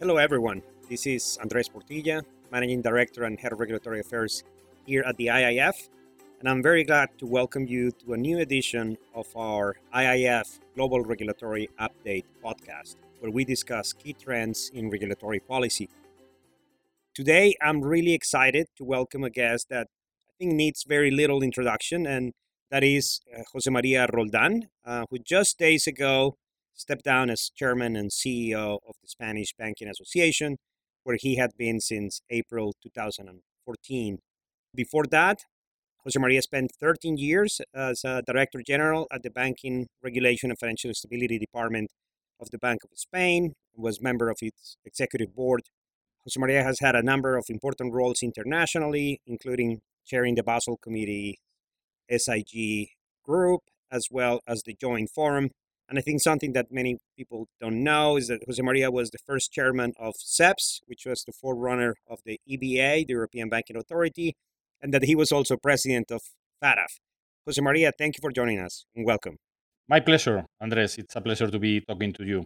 Hello, everyone. This is Andres Portilla, Managing Director and Head of Regulatory Affairs here at the IIF. And I'm very glad to welcome you to a new edition of our IIF Global Regulatory Update podcast, where we discuss key trends in regulatory policy. Today, I'm really excited to welcome a guest that I think needs very little introduction, and that is uh, Jose Maria Roldan, uh, who just days ago stepped down as chairman and CEO of the Spanish Banking Association, where he had been since April 2014. Before that, Jose Maria spent 13 years as a Director General at the Banking Regulation and Financial Stability Department of the Bank of Spain, was member of its executive board. Jose Maria has had a number of important roles internationally, including chairing the Basel Committee SIG group, as well as the Joint Forum and I think something that many people don't know is that Jose Maria was the first chairman of CEBS, which was the forerunner of the EBA, the European Banking Authority, and that he was also president of FATF. Jose Maria, thank you for joining us and welcome. My pleasure, Andres. It's a pleasure to be talking to you.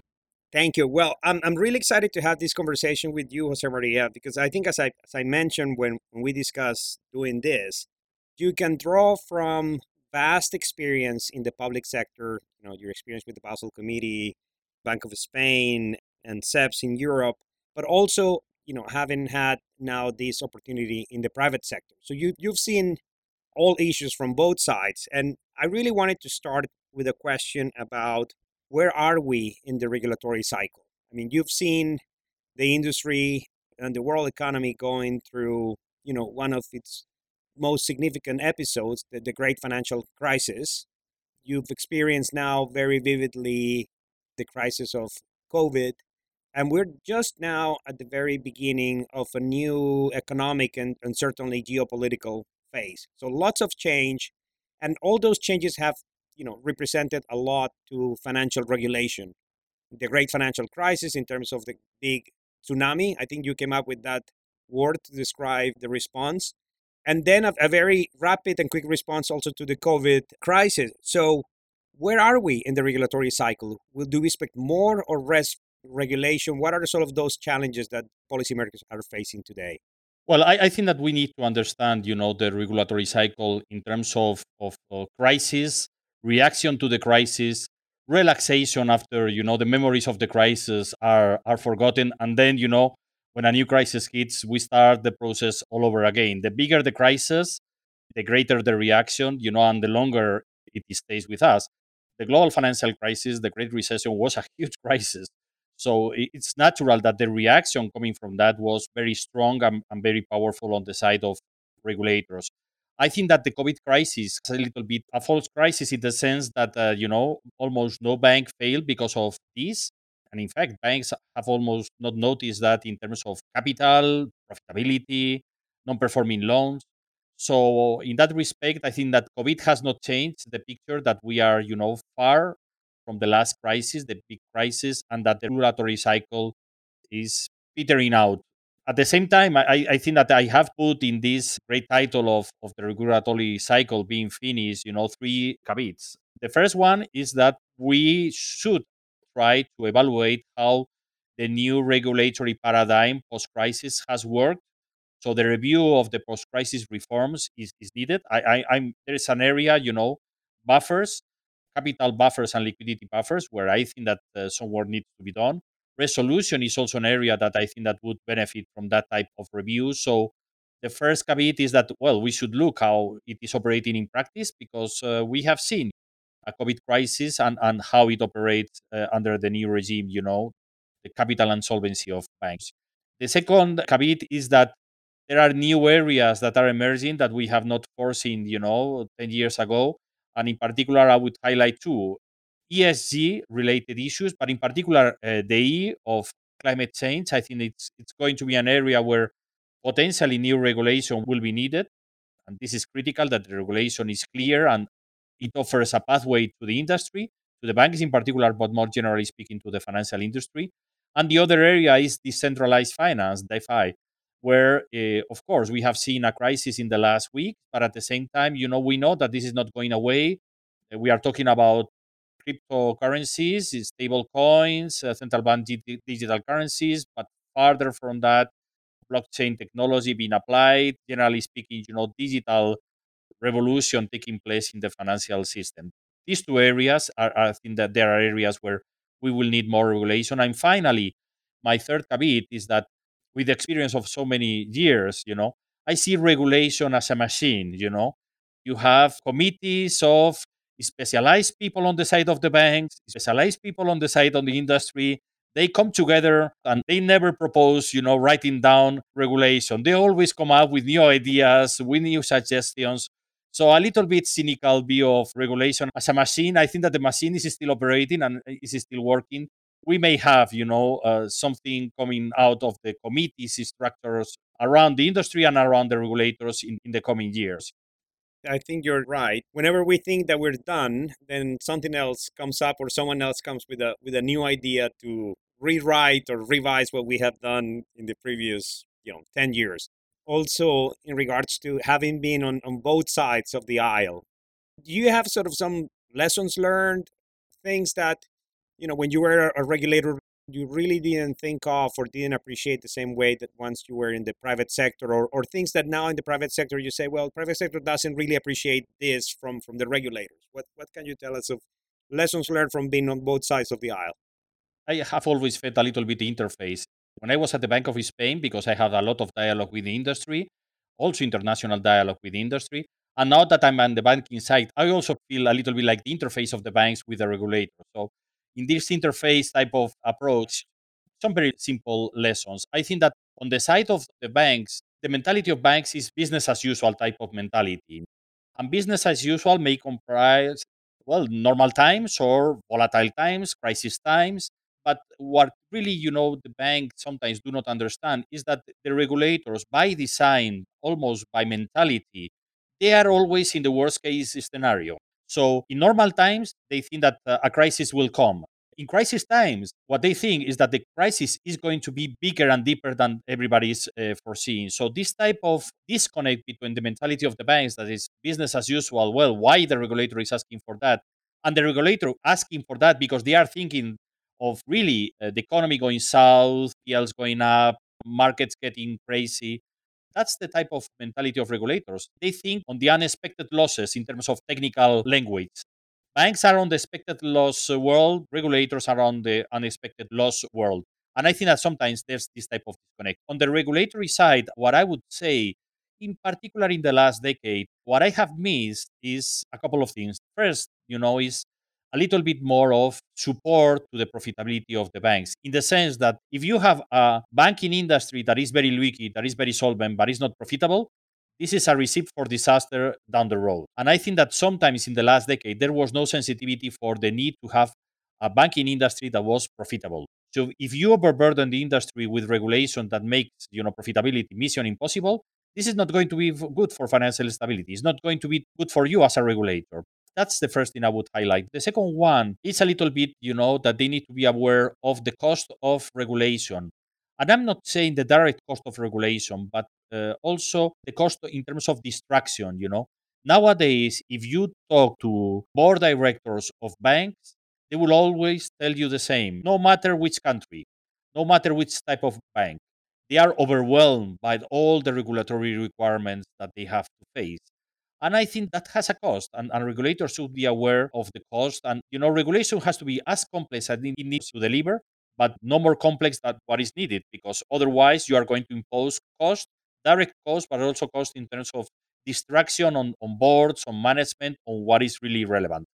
Thank you. Well, I'm, I'm really excited to have this conversation with you, Jose Maria, because I think, as I, as I mentioned when, when we discussed doing this, you can draw from vast experience in the public sector, you know, your experience with the Basel Committee, Bank of Spain, and CEBS in Europe, but also, you know, having had now this opportunity in the private sector. So you you've seen all issues from both sides, and I really wanted to start with a question about where are we in the regulatory cycle? I mean, you've seen the industry and the world economy going through, you know, one of its most significant episodes, the, the great financial crisis. You've experienced now very vividly the crisis of COVID. And we're just now at the very beginning of a new economic and, and certainly geopolitical phase. So lots of change. And all those changes have, you know, represented a lot to financial regulation. The great financial crisis in terms of the big tsunami, I think you came up with that word to describe the response and then a, a, very rapid and quick response also to the COVID crisis. So, where are we in the regulatory cycle? Will do we expect more or less regulation? What are some of those challenges that policymakers are facing today? Well, I, I, think that we need to understand, you know, the regulatory cycle in terms of, of, of crisis, reaction to the crisis, relaxation after, you know, the memories of the crisis are are forgotten, and then, you know, when a new crisis hits, we start the process all over again. The bigger the crisis, the greater the reaction, you know, and the longer it stays with us. The global financial crisis, the Great Recession, was a huge crisis. So it's natural that the reaction coming from that was very strong and, and very powerful on the side of regulators. I think that the COVID crisis is a little bit a false crisis in the sense that, uh, you know, almost no bank failed because of this. And in fact, banks have almost not noticed that in terms of capital, profitability, non performing loans. So, in that respect, I think that COVID has not changed the picture that we are, you know, far from the last crisis, the big crisis, and that the regulatory cycle is petering out. At the same time, I, I think that I have put in this great title of, of the regulatory cycle being finished, you know, three caveats. The first one is that we should try to evaluate how the new regulatory paradigm post crisis has worked. So the review of the post crisis reforms is, is needed. I, I, there is an area, you know, buffers, capital buffers and liquidity buffers, where I think that uh, some work needs to be done. Resolution is also an area that I think that would benefit from that type of review. So the first caveat is that well, we should look how it is operating in practice because uh, we have seen a COVID crisis and, and how it operates uh, under the new regime, you know, the capital and solvency of banks. The second caveat is that there are new areas that are emerging that we have not foreseen, you know, 10 years ago. And in particular, I would highlight two ESG related issues, but in particular, uh, the E of climate change. I think it's, it's going to be an area where potentially new regulation will be needed. And this is critical that the regulation is clear and it offers a pathway to the industry, to the banks in particular, but more generally speaking, to the financial industry. And the other area is decentralized finance, DeFi, where, uh, of course, we have seen a crisis in the last week, but at the same time, you know, we know that this is not going away. Uh, we are talking about cryptocurrencies, stable coins, uh, central bank digital currencies, but farther from that. Blockchain technology being applied, generally speaking, you know, digital revolution taking place in the financial system. These two areas are, I think that there are areas where we will need more regulation. And finally, my third caveat is that with the experience of so many years, you know, I see regulation as a machine, you know. You have committees of specialized people on the side of the banks, specialized people on the side of the industry. They come together and they never propose, you know, writing down regulation. They always come up with new ideas, with new suggestions. So a little bit cynical view of regulation as a machine. I think that the machine is still operating and is still working. We may have, you know, uh, something coming out of the committees structures around the industry and around the regulators in, in the coming years. I think you're right. Whenever we think that we're done, then something else comes up or someone else comes with a with a new idea to rewrite or revise what we have done in the previous, you know, 10 years also in regards to having been on, on both sides of the aisle. Do you have sort of some lessons learned, things that, you know, when you were a regulator, you really didn't think of or didn't appreciate the same way that once you were in the private sector or, or things that now in the private sector you say, well, private sector doesn't really appreciate this from, from the regulators. What, what can you tell us of lessons learned from being on both sides of the aisle? I have always felt a little bit the interface when I was at the Bank of Spain, because I had a lot of dialogue with the industry, also international dialogue with the industry. And now that I'm on the banking side, I also feel a little bit like the interface of the banks with the regulator. So, in this interface type of approach, some very simple lessons. I think that on the side of the banks, the mentality of banks is business as usual type of mentality. And business as usual may comprise, well, normal times or volatile times, crisis times. But what really, you know, the bank sometimes do not understand is that the regulators, by design, almost by mentality, they are always in the worst case scenario. So in normal times, they think that uh, a crisis will come. In crisis times, what they think is that the crisis is going to be bigger and deeper than everybody is uh, foreseeing. So this type of disconnect between the mentality of the banks that is business as usual, well, why the regulator is asking for that, and the regulator asking for that because they are thinking of really uh, the economy going south, yields going up, markets getting crazy. That's the type of mentality of regulators. They think on the unexpected losses in terms of technical language. Banks are on the expected loss world, regulators are on the unexpected loss world. And I think that sometimes there's this type of disconnect. On the regulatory side, what I would say, in particular in the last decade, what I have missed is a couple of things. First, you know, is a little bit more of support to the profitability of the banks in the sense that if you have a banking industry that is very leaky, that is very solvent, but is not profitable, this is a recipe for disaster down the road. And I think that sometimes in the last decade, there was no sensitivity for the need to have a banking industry that was profitable. So if you overburden the industry with regulation that makes you know profitability mission impossible, this is not going to be good for financial stability. It's not going to be good for you as a regulator. That's the first thing I would highlight. The second one is a little bit, you know, that they need to be aware of the cost of regulation. And I'm not saying the direct cost of regulation, but uh, also the cost in terms of distraction, you know. Nowadays, if you talk to board directors of banks, they will always tell you the same, no matter which country, no matter which type of bank. They are overwhelmed by all the regulatory requirements that they have to face. And I think that has a cost, and, and regulators should be aware of the cost. And you know, regulation has to be as complex as it needs to deliver, but no more complex than what is needed, because otherwise you are going to impose cost, direct cost, but also cost in terms of distraction on, on boards, on management, on what is really relevant.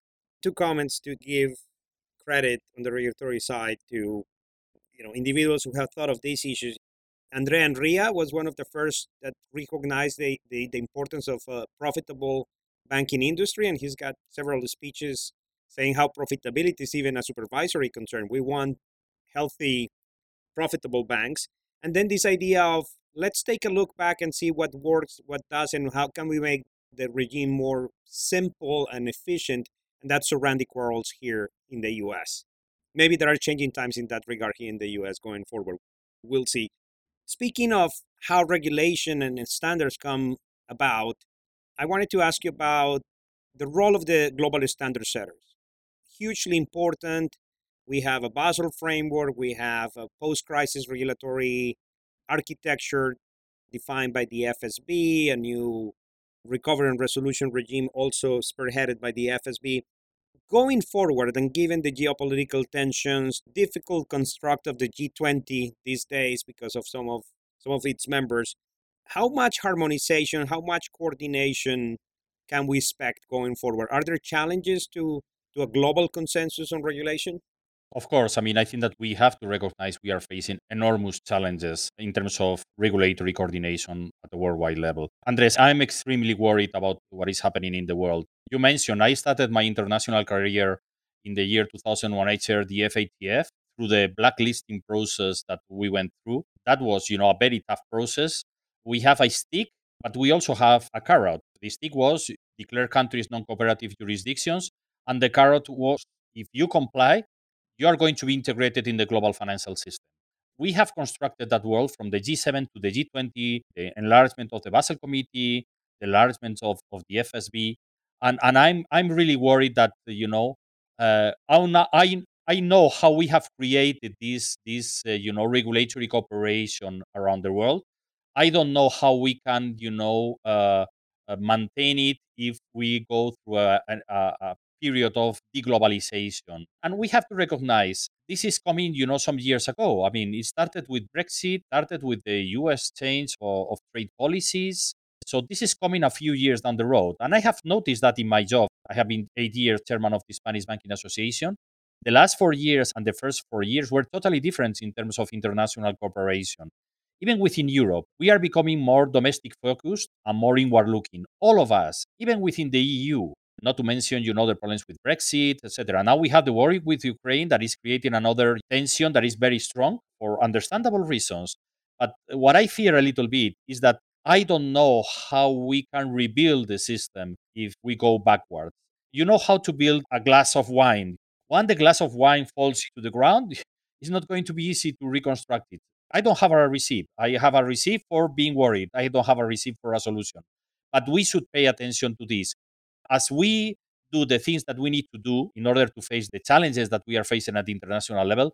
Two comments to give credit on the regulatory side to you know individuals who have thought of these issues Andrea Enria was one of the first that recognized the, the, the importance of a profitable banking industry, and he's got several speeches saying how profitability is even a supervisory concern. We want healthy, profitable banks. And then this idea of let's take a look back and see what works, what doesn't, how can we make the regime more simple and efficient. And that's Randy Quarles here in the US. Maybe there are changing times in that regard here in the US going forward. We'll see. Speaking of how regulation and standards come about, I wanted to ask you about the role of the global standard setters. Hugely important we have a Basel framework, we have a post crisis regulatory architecture defined by the FSB, a new recovery and resolution regime also spearheaded by the FSB. Going forward, and given the geopolitical tensions, difficult construct of the G20 these days because of some of some of its members, how much harmonization, how much coordination can we expect going forward? Are there challenges to, to a global consensus on regulation? Of course, I mean, I think that we have to recognize we are facing enormous challenges in terms of regulatory coordination at the worldwide level. Andres, I'm extremely worried about what is happening in the world. You mentioned I started my international career in the year 2001. I chaired the FATF through the blacklisting process that we went through. That was, you know, a very tough process. We have a stick, but we also have a carrot. The stick was declare countries non-cooperative jurisdictions, and the carrot was if you comply, you are going to be integrated in the global financial system. We have constructed that world from the G7 to the G20, the enlargement of the Basel Committee, the enlargement of, of the FSB, and and I'm I'm really worried that you know uh, I I know how we have created this this uh, you know regulatory cooperation around the world. I don't know how we can you know uh, uh maintain it if we go through a, a, a period of deglobalization. And we have to recognize this is coming, you know, some years ago. I mean, it started with Brexit, started with the US change of, of trade policies. So this is coming a few years down the road. And I have noticed that in my job. I have been eight years chairman of the Spanish Banking Association. The last four years and the first four years were totally different in terms of international cooperation. Even within Europe, we are becoming more domestic focused and more inward looking. All of us, even within the EU, not to mention, you know, the problems with Brexit, etc. Now we have the war with Ukraine that is creating another tension that is very strong for understandable reasons. But what I fear a little bit is that I don't know how we can rebuild the system if we go backwards. You know how to build a glass of wine. When the glass of wine falls to the ground, it's not going to be easy to reconstruct it. I don't have a receipt. I have a receipt for being worried. I don't have a receipt for a solution. But we should pay attention to this as we do the things that we need to do in order to face the challenges that we are facing at the international level,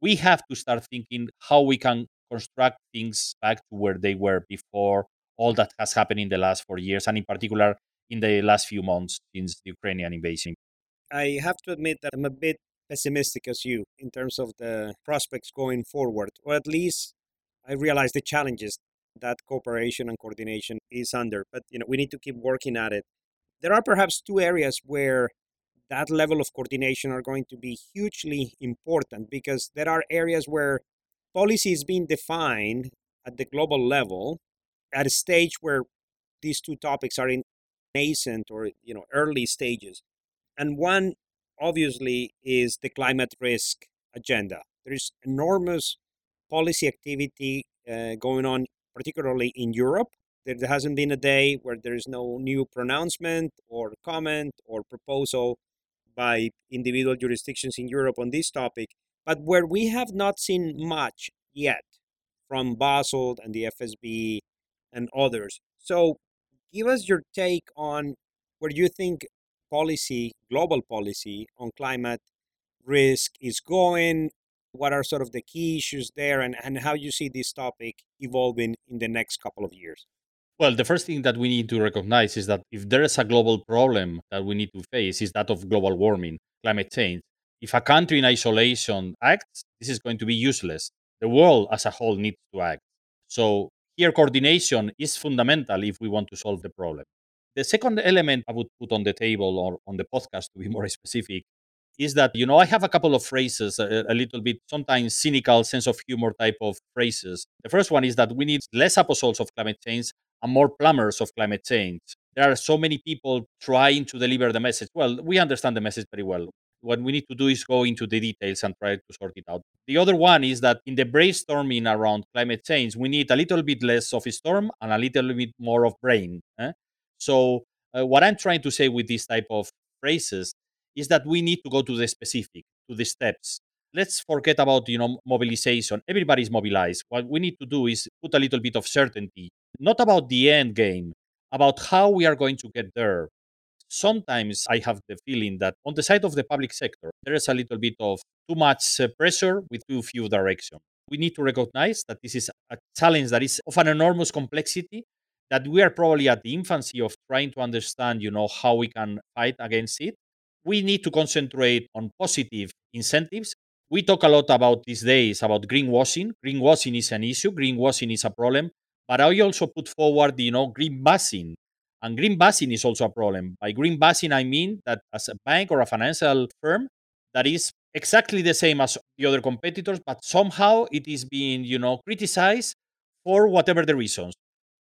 we have to start thinking how we can construct things back to where they were before all that has happened in the last four years, and in particular in the last few months since the Ukrainian invasion. I have to admit that I'm a bit pessimistic as you in terms of the prospects going forward, or at least I realize the challenges that cooperation and coordination is under. But you know, we need to keep working at it there are perhaps two areas where that level of coordination are going to be hugely important because there are areas where policy is being defined at the global level at a stage where these two topics are in nascent or you know early stages and one obviously is the climate risk agenda. There is enormous policy activity uh, going on particularly in europe. There hasn't been a day where there is no new pronouncement or comment or proposal by individual jurisdictions in Europe on this topic, but where we have not seen much yet from Basel and the FSB and others. So, give us your take on where you think policy, global policy on climate risk is going. What are sort of the key issues there, and, and how you see this topic evolving in the next couple of years? Well, the first thing that we need to recognize is that if there is a global problem that we need to face, is that of global warming, climate change. If a country in isolation acts, this is going to be useless. The world as a whole needs to act. So here, coordination is fundamental if we want to solve the problem. The second element I would put on the table or on the podcast, to be more specific, is that you know I have a couple of phrases, a, a, little bit sometimes cynical sense of humor type of phrases. The first one is that we need less apostles of climate change and more plumbers of climate change. There are so many people trying to deliver the message. Well, we understand the message very well. What we need to do is go into the details and try to sort it out. The other one is that in the brainstorming around climate change, we need a little bit less of a storm and a little bit more of brain. Eh? So, uh, what I'm trying to say with this type of phrases is that we need to go to the specific, to the steps. Let's forget about you know mobilization. Everybody's mobilized. What we need to do is put a little bit of certainty not about the end game, about how we are going to get there. Sometimes I have the feeling that on the side of the public sector, there is a little bit of too much uh, pressure with too few direction. We need to recognize that this is a challenge that is of an enormous complexity that we are probably at the infancy of trying to understand, you know, how we can fight against it. We need to concentrate on positive incentives. We talk a lot about these days about greenwashing. Greenwashing is an issue. Greenwashing is a problem. But I also put forward, you know, green busing. And green busing is also a problem. By green busing, I mean that as a bank or a financial firm that is exactly the same as the other competitors, but somehow it is being, you know, criticized for whatever the reasons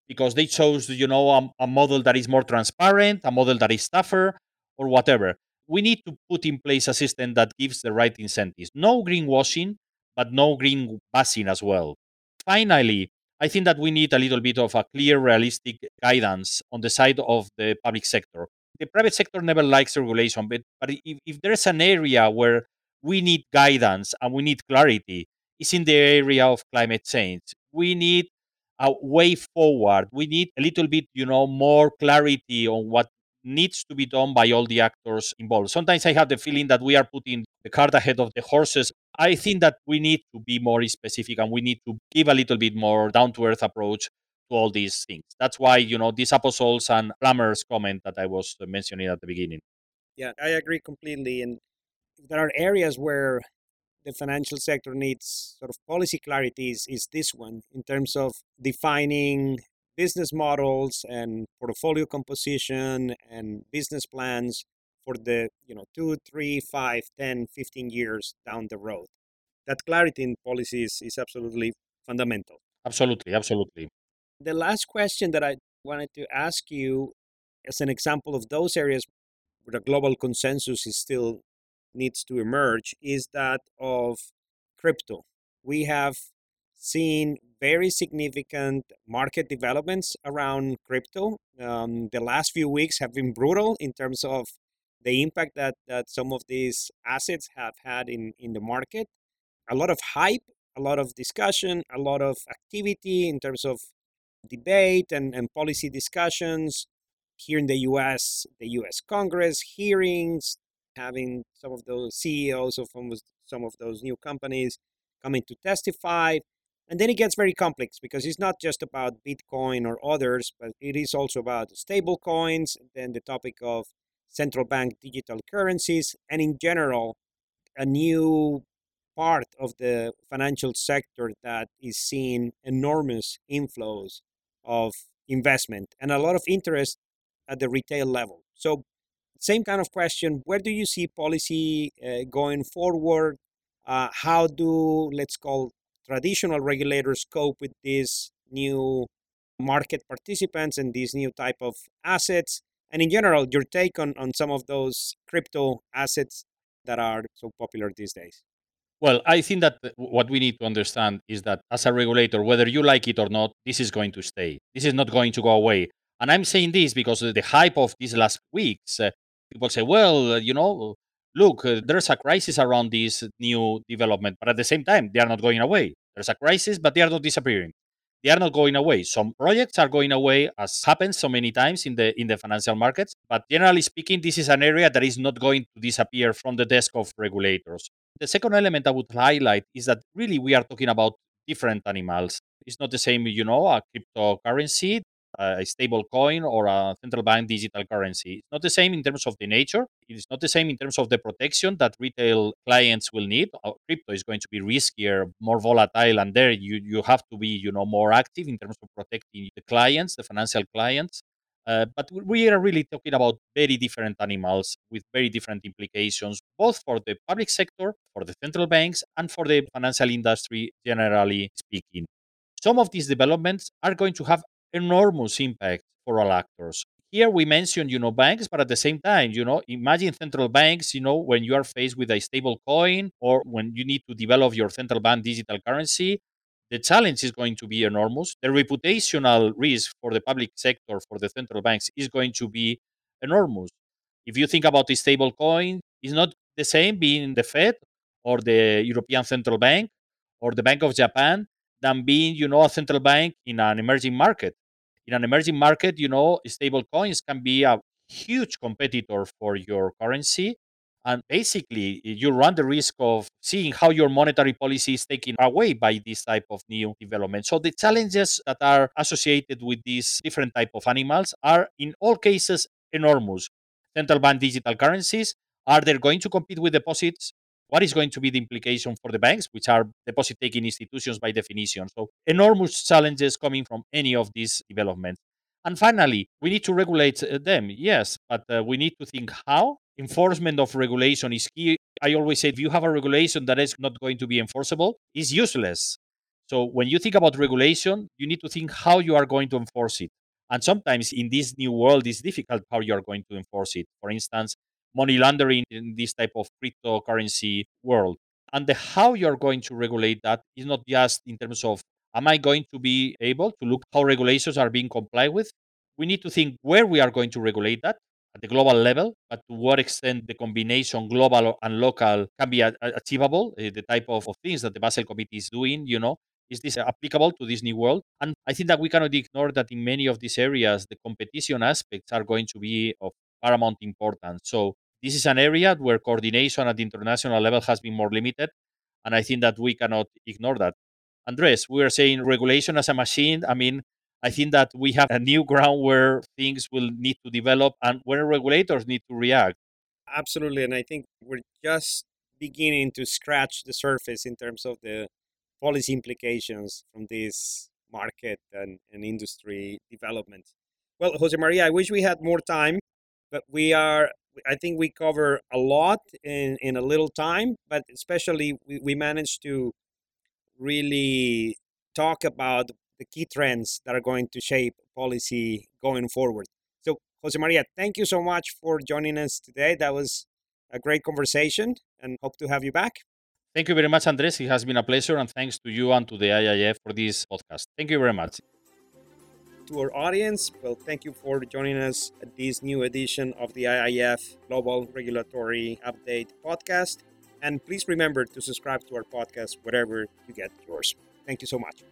because they chose, you know, a, a model that is more transparent, a model that is tougher, or whatever. We need to put in place a system that gives the right incentives. No greenwashing, but no green busing as well. Finally, I think that we need a little bit of a clear, realistic guidance on the side of the public sector. The private sector never likes regulation, but, but if, if there's an area where we need guidance and we need clarity, it's in the area of climate change. We need a way forward. We need a little bit, you know, more clarity on what needs to be done by all the actors involved. Sometimes I have the feeling that we are putting the cart ahead of the horses. I think that we need to be more specific and we need to give a little bit more down to earth approach to all these things. That's why, you know, these apostles and plumbers comment that I was uh, mentioning at the beginning. Yeah, I agree completely. And there are areas where the financial sector needs sort of policy clarity is, is this one in terms of defining business models and portfolio composition and business plans for the you know two three five ten fifteen years down the road that clarity in policies is absolutely fundamental absolutely absolutely the last question that i wanted to ask you as an example of those areas where the global consensus is still needs to emerge is that of crypto. We have seen very significant market developments around crypto. Um, the last few weeks have been brutal in terms of the impact that, that some of these assets have had in, in the market. A lot of hype, a lot of discussion, a lot of activity in terms of debate and, and policy discussions. Here in the US, the US Congress hearings, having some of those CEOs of some of those new companies coming to testify. And then it gets very complex because it's not just about Bitcoin or others, but it is also about stable coins, then the topic of central bank digital currencies, and in general, a new part of the financial sector that is seeing enormous inflows of investment and a lot of interest at the retail level. So same kind of question where do you see policy uh, going forward uh, how do let's call traditional regulators cope with these new market participants and these new type of assets and in general your take on, on some of those crypto assets that are so popular these days well i think that what we need to understand is that as a regulator whether you like it or not this is going to stay this is not going to go away and i'm saying this because the hype of these last weeks uh, people say, well, uh, you know, look, uh, there's a crisis around this new development, but at the same time, they are not going away. There's a crisis, but they are not disappearing. They are not going away. Some projects are going away, as happens so many times in the in the financial markets. But generally speaking, this is an area that is not going to disappear from the desk of regulators. The second element I would highlight is that really we are talking about different animals. It's not the same, you know, a cryptocurrency a stable coin or a central bank digital currency. It's not the same in terms of the nature. It is not the same in terms of the protection that retail clients will need. Uh, crypto is going to be riskier, more volatile, and there you, you have to be you know more active in terms of protecting the clients, the financial clients. Uh, but we are really talking about very different animals with very different implications, both for the public sector, for the central banks, and for the financial industry, generally speaking. Some of these developments are going to have enormous impact for all actors. Here we mentioned, you know, banks, but at the same time, you know, imagine central banks, you know, when you are faced with a stable coin or when you need to develop your central bank digital currency, the challenge is going to be enormous. The reputational risk for the public sector, for the central banks, is going to be enormous. If you think about the stable coin, it's not the same being the Fed or the European Central Bank or the Bank of Japan than being, you know, a central bank in an emerging market in an emerging market, you know, stable coins can be a huge competitor for your currency. And basically, you run the risk of seeing how your monetary policy is taken away by this type of new development. So the challenges that are associated with these different type of animals are in all cases enormous. Central bank digital currencies, are they going to compete with deposits? What is going to be the implication for the banks, which are deposit taking institutions by definition? So, enormous challenges coming from any of these developments. And finally, we need to regulate uh, them, yes, but uh, we need to think how. Enforcement of regulation is key. I always say if you have a regulation that is not going to be enforceable, is useless. So when you think about regulation, you need to think how you are going to enforce it. And sometimes in this new world, it's difficult how you are going to enforce it. For instance, money laundering in this type of cryptocurrency world. And the how you're going to regulate that is not just in terms of Am I going to be able to look how regulations are being complied with? We need to think where we are going to regulate that at the global level, but to what extent the combination global and local can be achievable, uh, the type of, of things that the Basel Committee is doing, you know, is this applicable to this new world? And I think that we cannot ignore that in many of these areas, the competition aspects are going to be of paramount importance. So this is an area where coordination at the international level has been more limited. And I think that we cannot ignore that. Andres, we are saying regulation as a machine. I mean, I think that we have a new ground where things will need to develop and where regulators need to react. Absolutely. And I think we're just beginning to scratch the surface in terms of the policy implications from this market and, and industry development. Well, Jose Maria, I wish we had more time, but we are, I think we cover a lot in, in a little time, but especially we, we managed to really talk about the key trends that are going to shape policy going forward. So, Jose Maria, thank you so much for joining us today. That was a great conversation and hope to have you back. Thank you very much, Andres. It has been a pleasure, and thanks to you and to the IIF for this podcast. Thank you very much. To our audience, well, thank you for joining us at this new edition of the IIF Global Regulatory Update podcast. And please remember to subscribe to our podcast wherever you get yours. Thank you so much.